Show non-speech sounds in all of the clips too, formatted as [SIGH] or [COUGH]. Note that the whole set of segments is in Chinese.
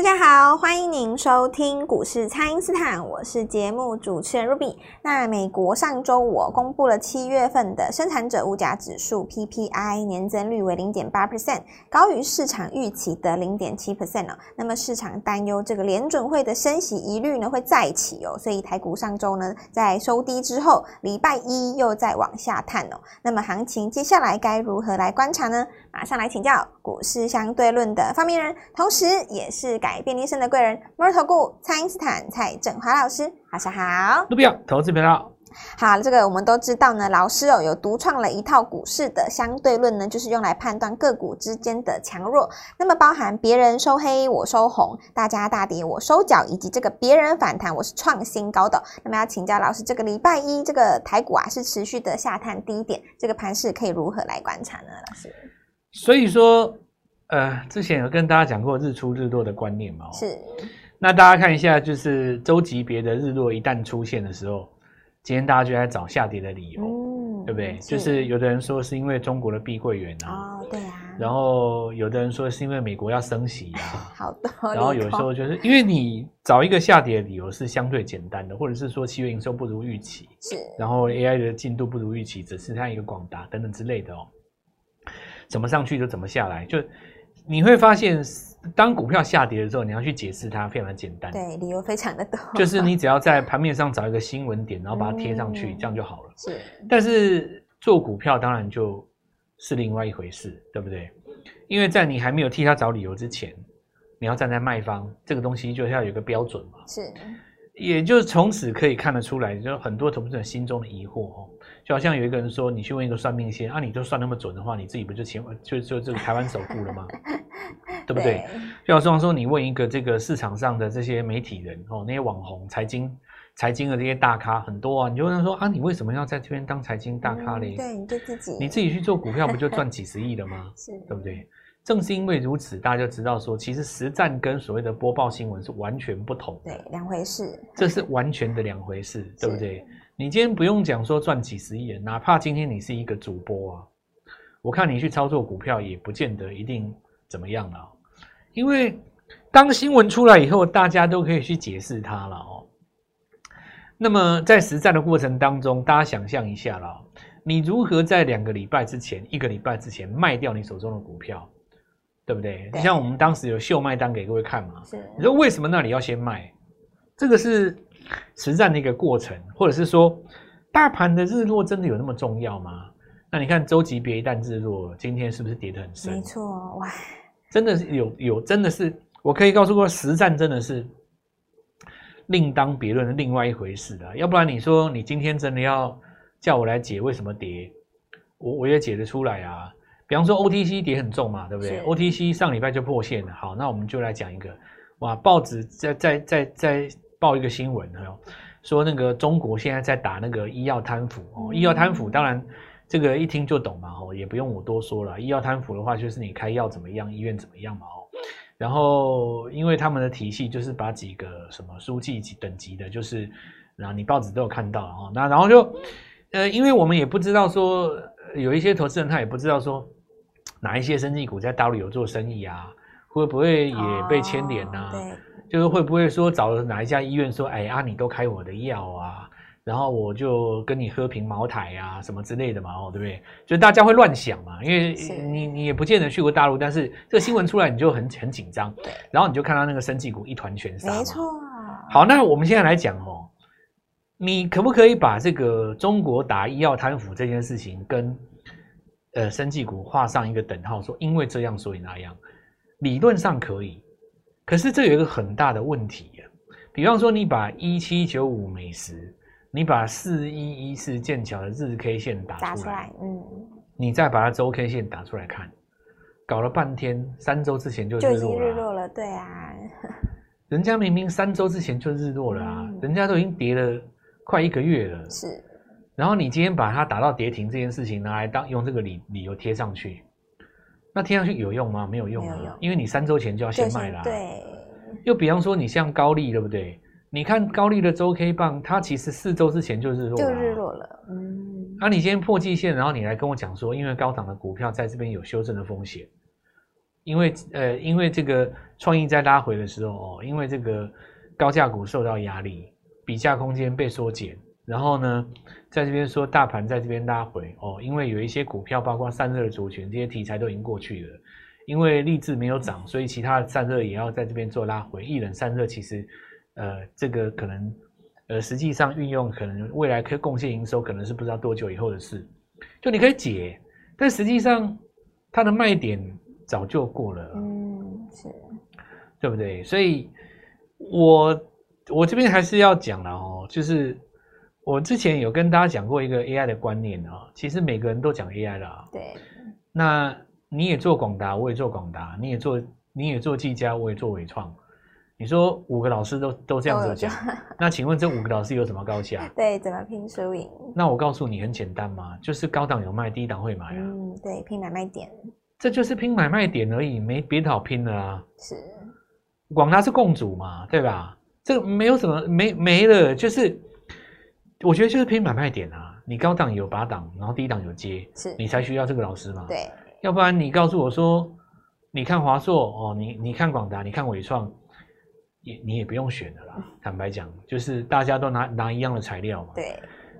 大家好，欢迎您收听股市蔡因斯坦，我是节目主持人 Ruby。那美国上周五公布了七月份的生产者物价指数 PPI 年增率为零点八 percent，高于市场预期的零点七 percent 哦。那么市场担忧这个联准会的升息疑虑呢会再起哦，所以台股上周呢在收低之后，礼拜一又再往下探哦。那么行情接下来该如何来观察呢？马上来请教股市相对论的发明人，同时也是改变一生的贵人——摩尔投顾蔡英斯坦蔡振华老师，晚上好。卢比奥投资频道，好，这个我们都知道呢，老师哦有独创了一套股市的相对论呢，就是用来判断个股之间的强弱。那么包含别人收黑我收红，大家大跌我收脚，以及这个别人反弹我是创新高的。那么要请教老师，这个礼拜一这个台股啊是持续的下探低点，这个盘势可以如何来观察呢？老师？所以说，呃，之前有跟大家讲过日出日落的观念嘛？是。那大家看一下，就是周级别的日落一旦出现的时候，今天大家就在找下跌的理由，嗯，对不对？就是有的人说是因为中国的碧桂园啊，哦，对啊。然后有的人说是因为美国要升息啊，[LAUGHS] 好的。然后有时候就是因为你找一个下跌的理由是相对简单的，或者是说七月营收不如预期，是。然后 AI 的进度不如预期，只是它一个广达等等之类的哦。怎么上去就怎么下来，就你会发现，当股票下跌的时候，你要去解释它非常的简单，对，理由非常的多，就是你只要在盘面上找一个新闻点，然后把它贴上去，嗯、这样就好了。是，但是做股票当然就是另外一回事，对不对？因为在你还没有替他找理由之前，你要站在卖方，这个东西就要有个标准嘛。是。也就是从此可以看得出来，就很多投资者心中的疑惑哦，就好像有一个人说，你去问一个算命先啊，你都算那么准的话，你自己不就前就就这个台湾首富了吗？对不对？对就好像说你问一个这个市场上的这些媒体人哦，那些网红、财经、财经的这些大咖很多啊，你就问他说啊，你为什么要在这边当财经大咖嘞？嗯、对，你就自己，你自己去做股票不就赚几十亿了吗？[LAUGHS] 是，对不对？正是因为如此，大家就知道说，其实实战跟所谓的播报新闻是完全不同的，对，两回事。这是完全的两回事，[LAUGHS] 对不对？你今天不用讲说赚几十亿，哪怕今天你是一个主播啊，我看你去操作股票也不见得一定怎么样了，因为当新闻出来以后，大家都可以去解释它了哦。那么在实战的过程当中，大家想象一下了，你如何在两个礼拜之前、一个礼拜之前卖掉你手中的股票？对不对？对，像我们当时有秀卖单给各位看嘛？是。你说为什么那里要先卖？这个是实战的一个过程，或者是说，大盘的日落真的有那么重要吗？那你看周级别一旦日落，今天是不是跌得很深？没错，哇，真的是有有，真的是我可以告诉各位，实战真的是另当别论的另外一回事的。要不然你说你今天真的要叫我来解为什么跌，我我也解得出来啊。比方说 OTC 跌很重嘛，对不对？OTC 上礼拜就破线了。好，那我们就来讲一个，哇，报纸在在在在报一个新闻，说那个中国现在在打那个医药贪腐哦。医药贪腐当然这个一听就懂嘛，哦，也不用我多说了。医药贪腐的话，就是你开药怎么样，医院怎么样嘛，哦。然后因为他们的体系就是把几个什么书记级等级的，就是然后你报纸都有看到哦。那然后就呃，因为我们也不知道说有一些投资人他也不知道说。哪一些生技股在大陆有做生意啊？会不会也被牵连啊？对，就是会不会说找了哪一家医院说，哎啊，你都开我的药啊，然后我就跟你喝瓶茅台啊，什么之类的嘛，哦，对不对？就大家会乱想嘛，因为你你也不见得去过大陆，但是这个新闻出来你就很很紧张，对，然后你就看到那个生技股一团全杀，没错。好，那我们现在来讲哦，你可不可以把这个中国打医药贪腐这件事情跟呃，生技股画上一个等号，说因为这样所以那样，理论上可以，可是这有一个很大的问题呀。比方说，你把一七九五美食，你把四一一四剑桥的日 K 线打出来，嗯，你再把它周 K 线打出来看，搞了半天，三周之前就日落了，就日落了，对啊，人家明明三周之前就日落了啊，嗯，人家都已经跌了快一个月了，是。然后你今天把它打到跌停这件事情拿来当用这个理理由贴上去，那贴上去有用吗？没有用啊，用因为你三周前就要先卖了啊。对。又比方说你像高丽，对不对？你看高丽的周 K 棒，它其实四周之前就日落了。就日落了。嗯。那你今天破季线，然后你来跟我讲说，因为高档的股票在这边有修正的风险，因为呃，因为这个创意在拉回的时候哦，因为这个高价股受到压力，比价空间被缩减，然后呢，在这边说大盘在这边拉回哦，因为有一些股票，包括散热的族群，这些题材都已经过去了。因为立志没有涨，所以其他的散热也要在这边做拉回。一冷散热其实，呃，这个可能，呃，实际上运用可能未来可以贡献营收，可能是不知道多久以后的事。就你可以解，但实际上它的卖点早就过了。嗯，是，对不对？所以我我这边还是要讲了哦，就是我之前有跟大家讲过一个 AI 的观念啊，其实每个人都讲 AI 了。对，那。你也做广达，我也做广达，你也做，你也做技嘉，我也做伟创。你说五个老师都都这样子讲，那请问这五个老师有什么高下？[LAUGHS] 对，怎么拼输赢？那我告诉你很简单嘛，就是高档有卖，低档会买啊。嗯，对，拼买卖点，这就是拼买卖点而已，没别的好拼的啊。是，广达是共主嘛，对吧？这个没有什么没没了，就是我觉得就是拼买卖点啊。你高档有拔档，然后低档有接，是你才需要这个老师嘛？对。要不然你告诉我说，你看华硕哦，你你看广达，你看纬创，也你也不用选的啦。坦白讲，就是大家都拿拿一样的材料嘛。对，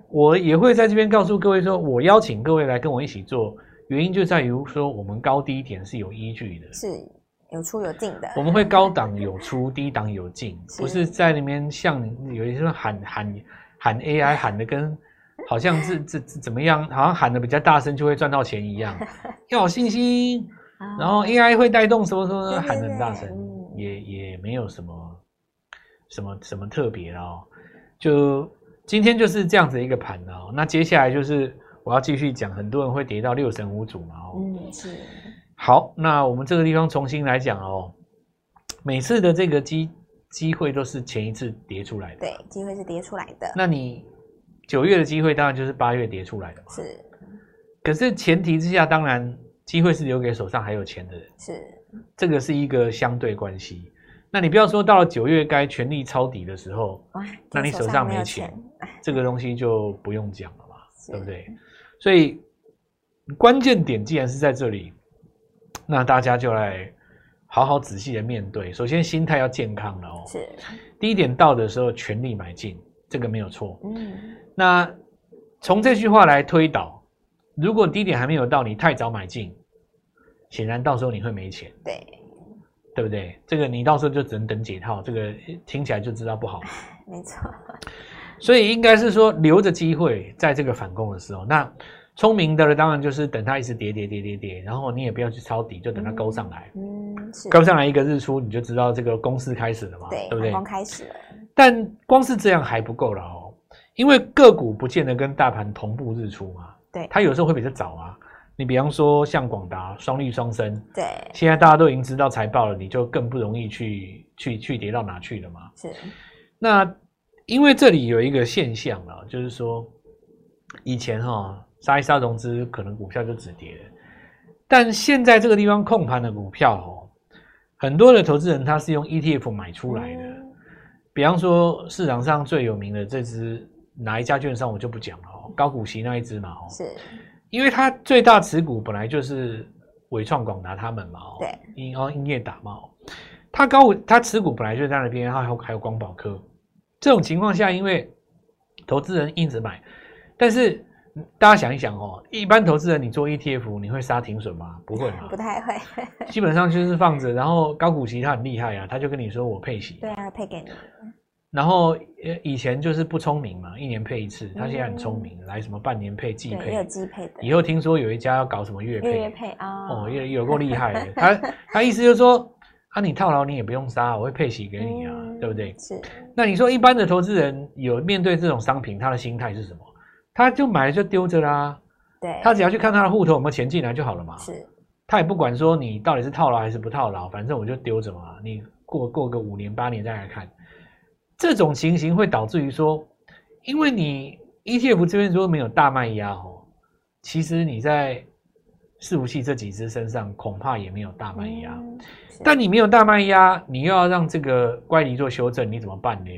我也会在这边告诉各位说，我邀请各位来跟我一起做，原因就在于说，我们高低点是有依据的，是有出有进的。我们会高档有出，低档有进，不是在那边像有一些喊喊喊 AI 喊的跟。[LAUGHS] 好像是这这怎么样？好像喊的比较大声就会赚到钱一样，[LAUGHS] 要有信心。然后 AI 会带动什么什么，喊的很大声，也也没有什么什么什么特别哦。就今天就是这样子一个盘哦。那接下来就是我要继续讲，很多人会跌到六神无主嘛哦。嗯，是。好，那我们这个地方重新来讲哦。每次的这个机机会都是前一次跌出来的，对，机会是跌出来的。那你。九月的机会当然就是八月跌出来的嘛。是，可是前提之下，当然机会是留给手上还有钱的人。是，这个是一个相对关系。那你不要说到了九月该全力抄底的时候，那你手上没钱，这个东西就不用讲了嘛，对不对？所以关键点既然是在这里，那大家就来好好仔细的面对。首先心态要健康了哦。是，低点到的时候全力买进，这个没有错。嗯。那从这句话来推导，如果低点还没有到，你太早买进，显然到时候你会没钱，对，对不对？这个你到时候就只能等解套，这个听起来就知道不好。[LAUGHS] 没错，所以应该是说留着机会，在这个反攻的时候，那聪明的当然就是等它一直跌跌跌跌跌，然后你也不要去抄底，就等它勾上来，嗯，勾上来一个日出，你就知道这个攻势开始了嘛，对，对不对？攻开始了，但光是这样还不够了哦。因为个股不见得跟大盘同步日出嘛，对，它有时候会比较早啊。你比方说像广达双利双生，对，现在大家都已经知道财报了，你就更不容易去去去跌到哪去了嘛。是，那因为这里有一个现象啊，就是说以前哈杀一杀融资，可能股票就止跌了，但现在这个地方控盘的股票哦，很多的投资人他是用 ETF 买出来的，嗯、比方说市场上最有名的这支。哪一家券商我就不讲了哦，高股息那一只嘛哦，是，因为它最大持股本来就是伟创、广达他们嘛哦，对，英哦英业达嘛哦，它高它持股本来就在那边，还有还有光宝科，这种情况下，因为投资人一直买，但是大家想一想哦，一般投资人你做 ETF 你会杀停损吗？不会嘛，不太会，基本上就是放着，然后高股息它很厉害啊，他就跟你说我配息，对啊，配给你。然后以前就是不聪明嘛，一年配一次。他现在很聪明，来什么半年配、季配，有季配的。以后听说有一家要搞什么月配，月配啊，哦，有有够厉害的。[LAUGHS] 他他意思就是说，啊，你套牢你也不用杀，我会配息给你啊，对不对？是。那你说一般的投资人有面对这种商品，他的心态是什么？他就买了就丢着啦。对。他只要去看他的户头有没有钱进来就好了嘛。是。他也不管说你到底是套牢还是不套牢，反正我就丢着嘛。你过过个五年八年再来看。这种情形会导致于说，因为你 ETF 这边如果没有大卖压哦，其实你在伺服器这几只身上恐怕也没有大卖压。但你没有大卖压，你又要让这个乖离做修正，你怎么办呢？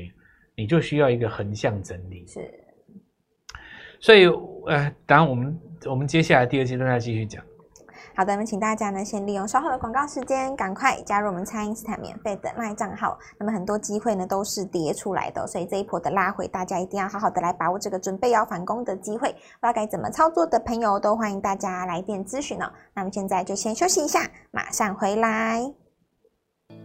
你就需要一个横向整理。是。所以，呃，当然我们我们接下来第二阶段再继续讲。好的，那么请大家呢先利用稍后的广告时间，赶快加入我们蔡因斯坦免费的卖账号。那么很多机会呢都是跌出来的，所以这一波的拉回，大家一定要好好的来把握这个准备要反攻的机会。不知道该怎么操作的朋友，都欢迎大家来电咨询哦。那么现在就先休息一下，马上回来。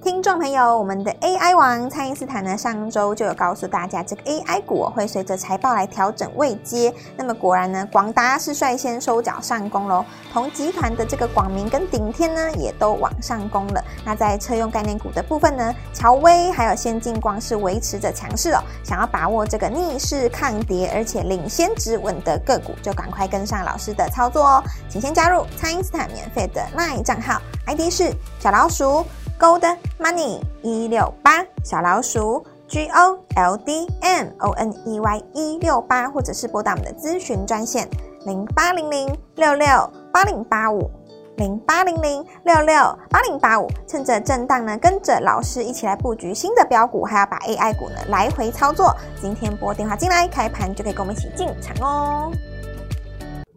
听众朋友，我们的 AI 王蔡因斯坦呢，上周就有告诉大家，这个 AI 股会随着财报来调整位阶。那么果然呢，广达是率先收脚上攻喽，同集团的这个广明跟顶天呢，也都往上攻了。那在车用概念股的部分呢，乔威还有先进光是维持着强势哦。想要把握这个逆势抗跌而且领先止稳的个股，就赶快跟上老师的操作哦。请先加入蔡因斯坦免费的 LINE 账号，ID 是小老鼠。Gold Money 一六八小老鼠 G O L D M O N E Y 一六八，或者是拨打我们的咨询专线零八零零六六八零八五零八零零六六八零八五，趁着震荡呢，跟着老师一起来布局新的标股，还要把 AI 股呢来回操作。今天拨电话进来，开盘就可以跟我们一起进场哦。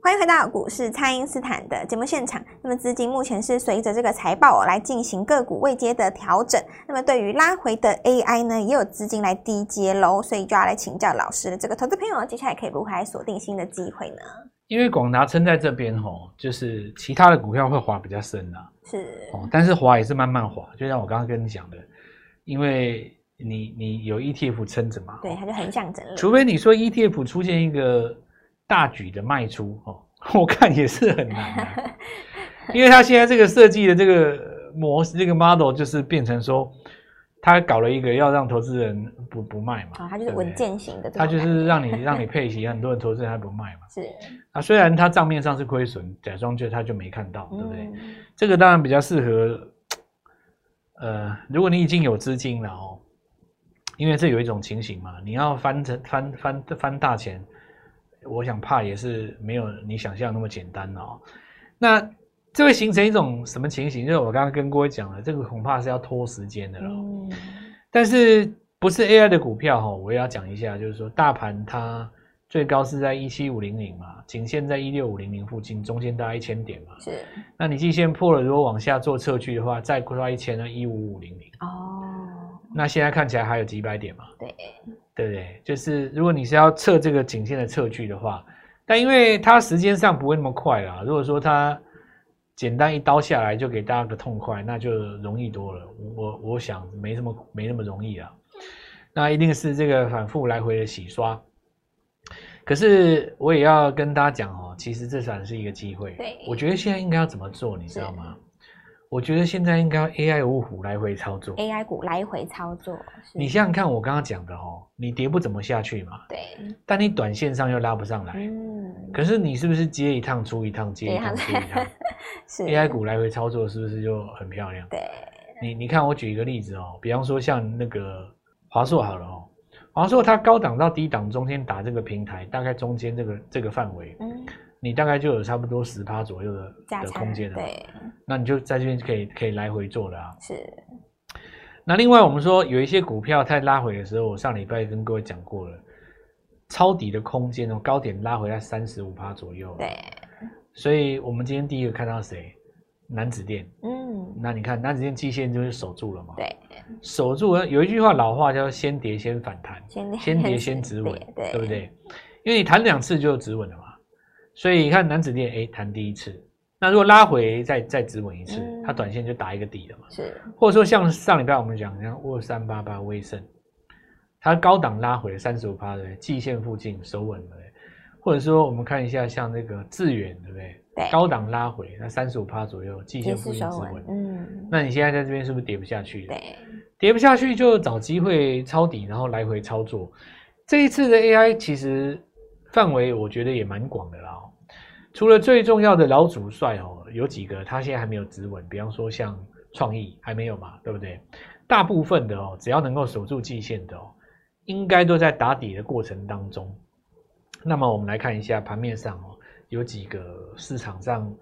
欢迎回到股市，蔡因斯坦的节目现场。那么资金目前是随着这个财报来进行个股未接的调整。那么对于拉回的 AI 呢，也有资金来低接喽，所以就要来请教老师的这个投资朋友，接下来可以如何来锁定新的机会呢？因为广达撑在这边吼，就是其他的股票会滑比较深呐、啊，是哦，但是滑也是慢慢滑，就像我刚刚跟你讲的，因为你你有 ETF 撑着嘛，对，它就横向整理。除非你说 ETF 出现一个。大举的卖出哦，[LAUGHS] 我看也是很难的，因为他现在这个设计的这个模式，这个 model 就是变成说，他搞了一个要让投资人不不卖嘛，啊，他就是稳健型的，他就是让你让你配息，很多人投资人他不卖嘛，是。啊，虽然他账面上是亏损，假装就他就没看到，对不对？嗯、这个当然比较适合，呃，如果你已经有资金了哦，因为这有一种情形嘛，你要翻成翻翻翻大钱。我想怕也是没有你想象那么简单哦。那这会形成一种什么情形？就是我刚刚跟各位讲了，这个恐怕是要拖时间的了。嗯。但是不是 AI 的股票哈？我也要讲一下，就是说大盘它最高是在一七五零零嘛，颈线在一六五零零附近，中间大概一千点嘛。是。那你季线破了，如果往下做测距的话，再抓一千呢，一五五零零。哦。那现在看起来还有几百点嘛？对。对不对？就是如果你是要测这个颈线的测距的话，但因为它时间上不会那么快啦。如果说它简单一刀下来就给大家个痛快，那就容易多了。我我想没什么没那么容易啊。那一定是这个反复来回的洗刷。可是我也要跟大家讲哦，其实这算是一个机会。对，我觉得现在应该要怎么做，你知道吗？我觉得现在应该 AI 五虎来回操作，AI 股来回操作。你想想看，我刚刚讲的哦，你跌不怎么下去嘛，对。但你短线上又拉不上来，嗯。可是你是不是接一趟出一趟，接一趟出一趟？[LAUGHS] 是 AI 股来回操作是不是就很漂亮？对。你你看，我举一个例子哦，比方说像那个华硕好了哦，华硕它高档到低档中间打这个平台，大概中间这个这个范围，嗯。你大概就有差不多十趴左右的的空间了，对，那你就在这边可以可以来回做了啊。是。那另外我们说有一些股票在拉回的时候，我上礼拜跟各位讲过了，抄底的空间哦，高点拉回在三十五趴左右。对。所以我们今天第一个看到谁？南子店。嗯。那你看南子店季线就是守住了嘛？对。守住了，有一句话老话叫“先跌先反弹”，先跌先止稳，对不对？因为你弹两次就止稳了嘛。所以你看男子电哎，弹第一次，那如果拉回再再止稳一次，嗯，它短线就打一个底了嘛。是，或者说像上礼拜我们讲，像二三八八威盛，它高档拉回三十五趴的季线附近守稳了，或者说我们看一下像那个致远，对不对？对，高档拉回那三十五趴左右，季线附近止稳。嗯，那你现在在这边是不是跌不下去？对，跌不下去就找机会抄底，然后来回操作。这一次的 AI 其实。范围我觉得也蛮广的啦，除了最重要的老主帅哦，有几个他现在还没有止稳，比方说像创意还没有嘛，对不对？大部分的哦，只要能够守住季线的哦，应该都在打底的过程当中。那么我们来看一下盘面上哦，有几个市场上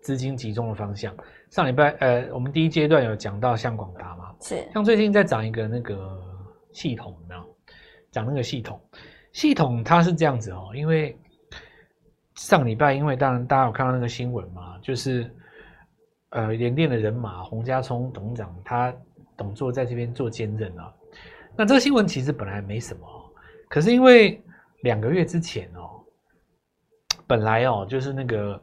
资金集中的方向。上礼拜呃，我们第一阶段有讲到像广达嘛，是像最近在涨一个那个系统，有没有？涨那个系统。系统它是这样子哦，因为上礼拜，因为当然大家有看到那个新闻嘛，就是呃联电的人马洪家聪董事长，他董座在这边做兼任啊。那这个新闻其实本来没什么，可是因为两个月之前哦，本来哦就是那个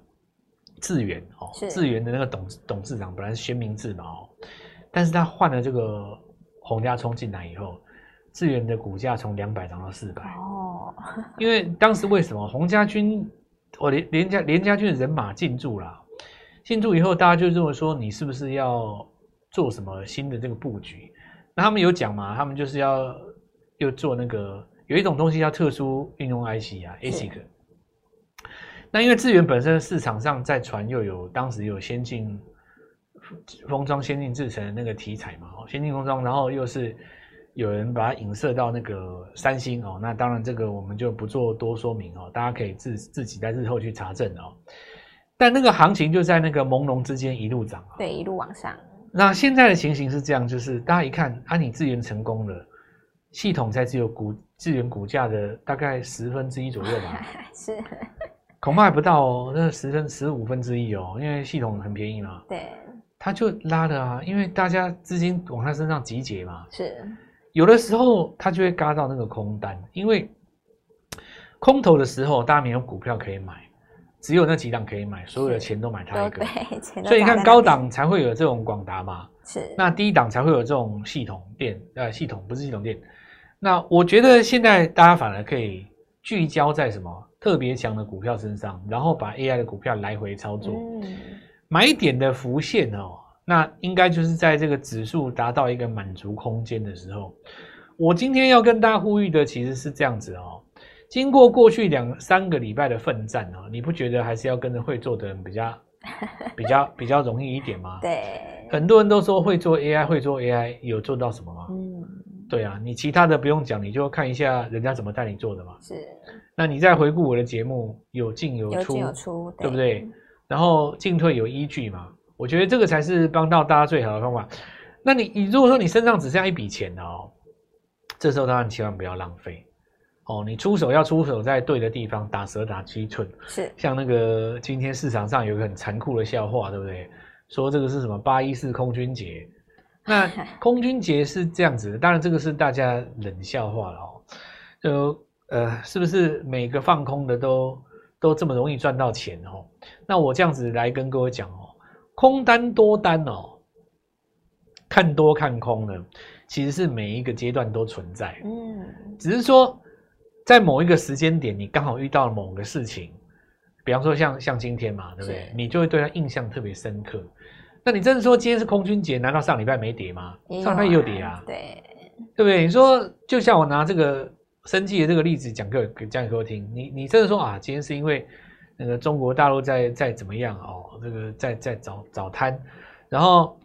智源哦，智源的那个董董事长本来是宣明智嘛哦，但是他换了这个洪家聪进来以后，智源的股价从两百涨到四百。哦，[LAUGHS] 因为当时为什么？洪家军，我连连家连家军的人马进驻了，进驻以后大家就认为说你是不是要做什么新的这个布局？那他们有讲嘛？他们就是要又做那个有一种东西叫特殊应用 IC 啊，ASIC。那因为智原本身市场上在传又有当时有先进封装、先进制程的那个题材嘛，先进封装，然后又是有人把它影射到那个三星哦。那当然这个我们就不做多说明哦，大家可以自自己在日后去查证哦。但那个行情就在那个朦胧之间一路涨，对，一路往上。那现在的情形是这样，就是大家一看，啊你自源成功了，系统才只有股自源股价的大概十分之一左右吧？[LAUGHS] 是，恐怕还不到哦，那十分十五分之一哦，因为系统很便宜嘛。对，他就拉的啊，因为大家资金往他身上集结嘛。是，有的时候它就会嘎到那个空单，因为空头的时候大家没有股票可以买。只有那几档可以买，所有的钱都买它一个，所以你看高档才会有这种广达嘛，是。那低档才会有这种系统电呃系统不是系统电，那我觉得现在大家反而可以聚焦在什么特别强的股票身上，然后把 AI 的股票来回操作，嗯、买点的浮现哦，那应该就是在这个指数达到一个满足空间的时候，我今天要跟大家呼吁的其实是这样子哦。经过过去两三个礼拜的奋战啊，你不觉得还是要跟着会做的人比较 [LAUGHS] 比较比较容易一点吗？对，很多人都说会做 AI，会做 AI，有做到什么吗？嗯，对啊，你其他的不用讲，你就看一下人家怎么带你做的嘛。是，那你再回顾我的节目，有进有出，有进有出，对不对？然后进退有依据嘛，我觉得这个才是帮到大家最好的方法。那你你如果说你身上只剩下一笔钱哦，这时候当然千万不要浪费。哦，你出手要出手在对的地方，打蛇打七寸。是，像那个今天市场上有个很残酷的笑话，对不对？说这个是什么八一四空军节？那 [LAUGHS] 空军节是这样子的，当然这个是大家冷笑话了哦。就呃，是不是每个放空的都都这么容易赚到钱哦？那我这样子来跟各位讲哦，空单多单哦，看多看空呢，其实是每一个阶段都存在。嗯，只是说。在某一个时间点，你刚好遇到了某个事情，比方说像像今天嘛，对不对？你就会对他印象特别深刻。那你真的说今天是空军节，难道上礼拜没跌吗？上礼拜也有跌啊，对，对不对？你说就像我拿这个生技的这个例子讲给讲给各位听，你你真的说啊，今天是因为那个中国大陆在在怎么样哦？这个在在找找摊，然后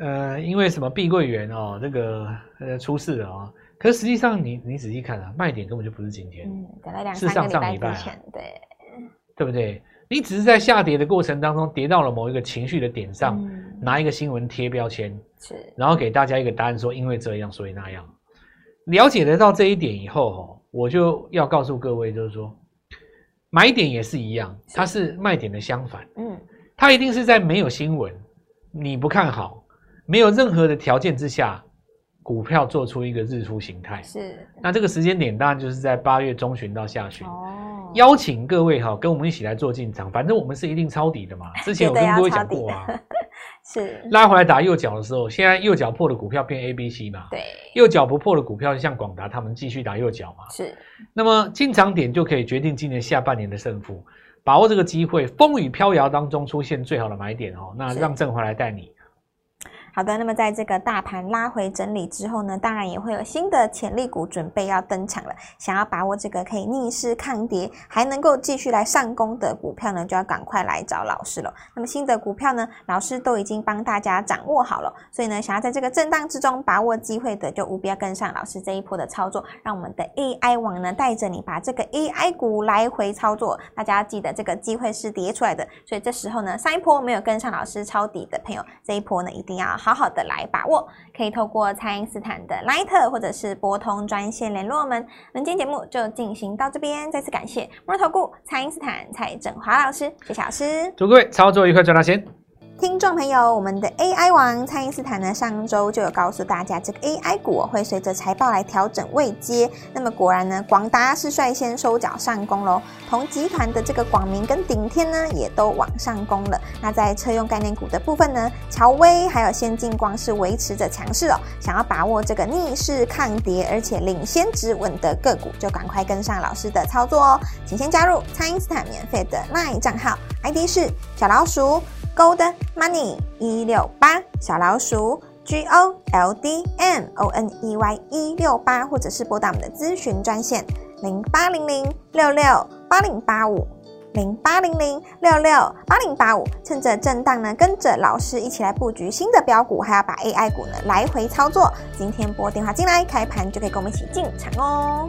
呃，因为什么碧桂园哦，这个呃出事了啊、哦。可是实际上你，你你仔细看啊，卖点根本就不是今天，嗯，等了两三个礼拜之前，对，对不对？你只是在下跌的过程当中跌到了某一个情绪的点上，嗯、拿一个新闻贴标签，是，然后给大家一个答案，说因为这样，所以那样。了解得到这一点以后，我就要告诉各位，就是说，买点也是一样，它是卖点的相反，嗯，它一定是在没有新闻，你不看好，没有任何的条件之下。股票做出一个日出形态，是。那这个时间点当然就是在八月中旬到下旬。哦，邀请各位哈，跟我们一起来做进场，反正我们是一定抄底的嘛。[LAUGHS] 之前我跟各位讲过啊，[LAUGHS] 是拉回来打右脚的时候，现在右脚破的股票变 A、B、C 嘛。对，右脚不破的股票，像广达他们继续打右脚嘛。是。那么进场点就可以决定今年下半年的胜负，把握这个机会，风雨飘摇当中出现最好的买点哦。那让郑华来带你。好的，那么在这个大盘拉回整理之后呢，当然也会有新的潜力股准备要登场了。想要把握这个可以逆势抗跌，还能够继续来上攻的股票呢，就要赶快来找老师了。那么新的股票呢，老师都已经帮大家掌握好了，所以呢，想要在这个震荡之中把握机会的，就务必要跟上老师这一波的操作，让我们的 AI 网呢带着你把这个 AI 股来回操作。大家要记得这个机会是跌出来的，所以这时候呢，上一波没有跟上老师抄底的朋友，这一波呢一定要好好的来把握，可以透过蔡英斯坦的 Line 或者是拨通专线联络我们。那今天节目就进行到这边，再次感谢摩尔投顾蔡因斯坦蔡振华老师，谢谢老师，祝各位操作愉快，赚大钱。听众朋友，我们的 AI 王蔡因斯坦呢，上周就有告诉大家，这个 AI 股会随着财报来调整位阶。那么果然呢，广达是率先收脚上攻喽，同集团的这个广明跟顶天呢，也都往上攻了。那在车用概念股的部分呢，乔威还有先进光是维持着强势哦。想要把握这个逆势抗跌而且领先止稳的个股，就赶快跟上老师的操作哦。请先加入蔡因斯坦免费的 LINE 账号，ID 是小老鼠。Gold Money 一六八小老鼠 G O L D M O N E Y 一六八，或者是拨打我们的咨询专线零八零零六六八零八五零八零零六六八零八五，趁着震荡呢，跟着老师一起来布局新的标股，还要把 AI 股呢来回操作。今天拨电话进来，开盘就可以跟我们一起进场哦。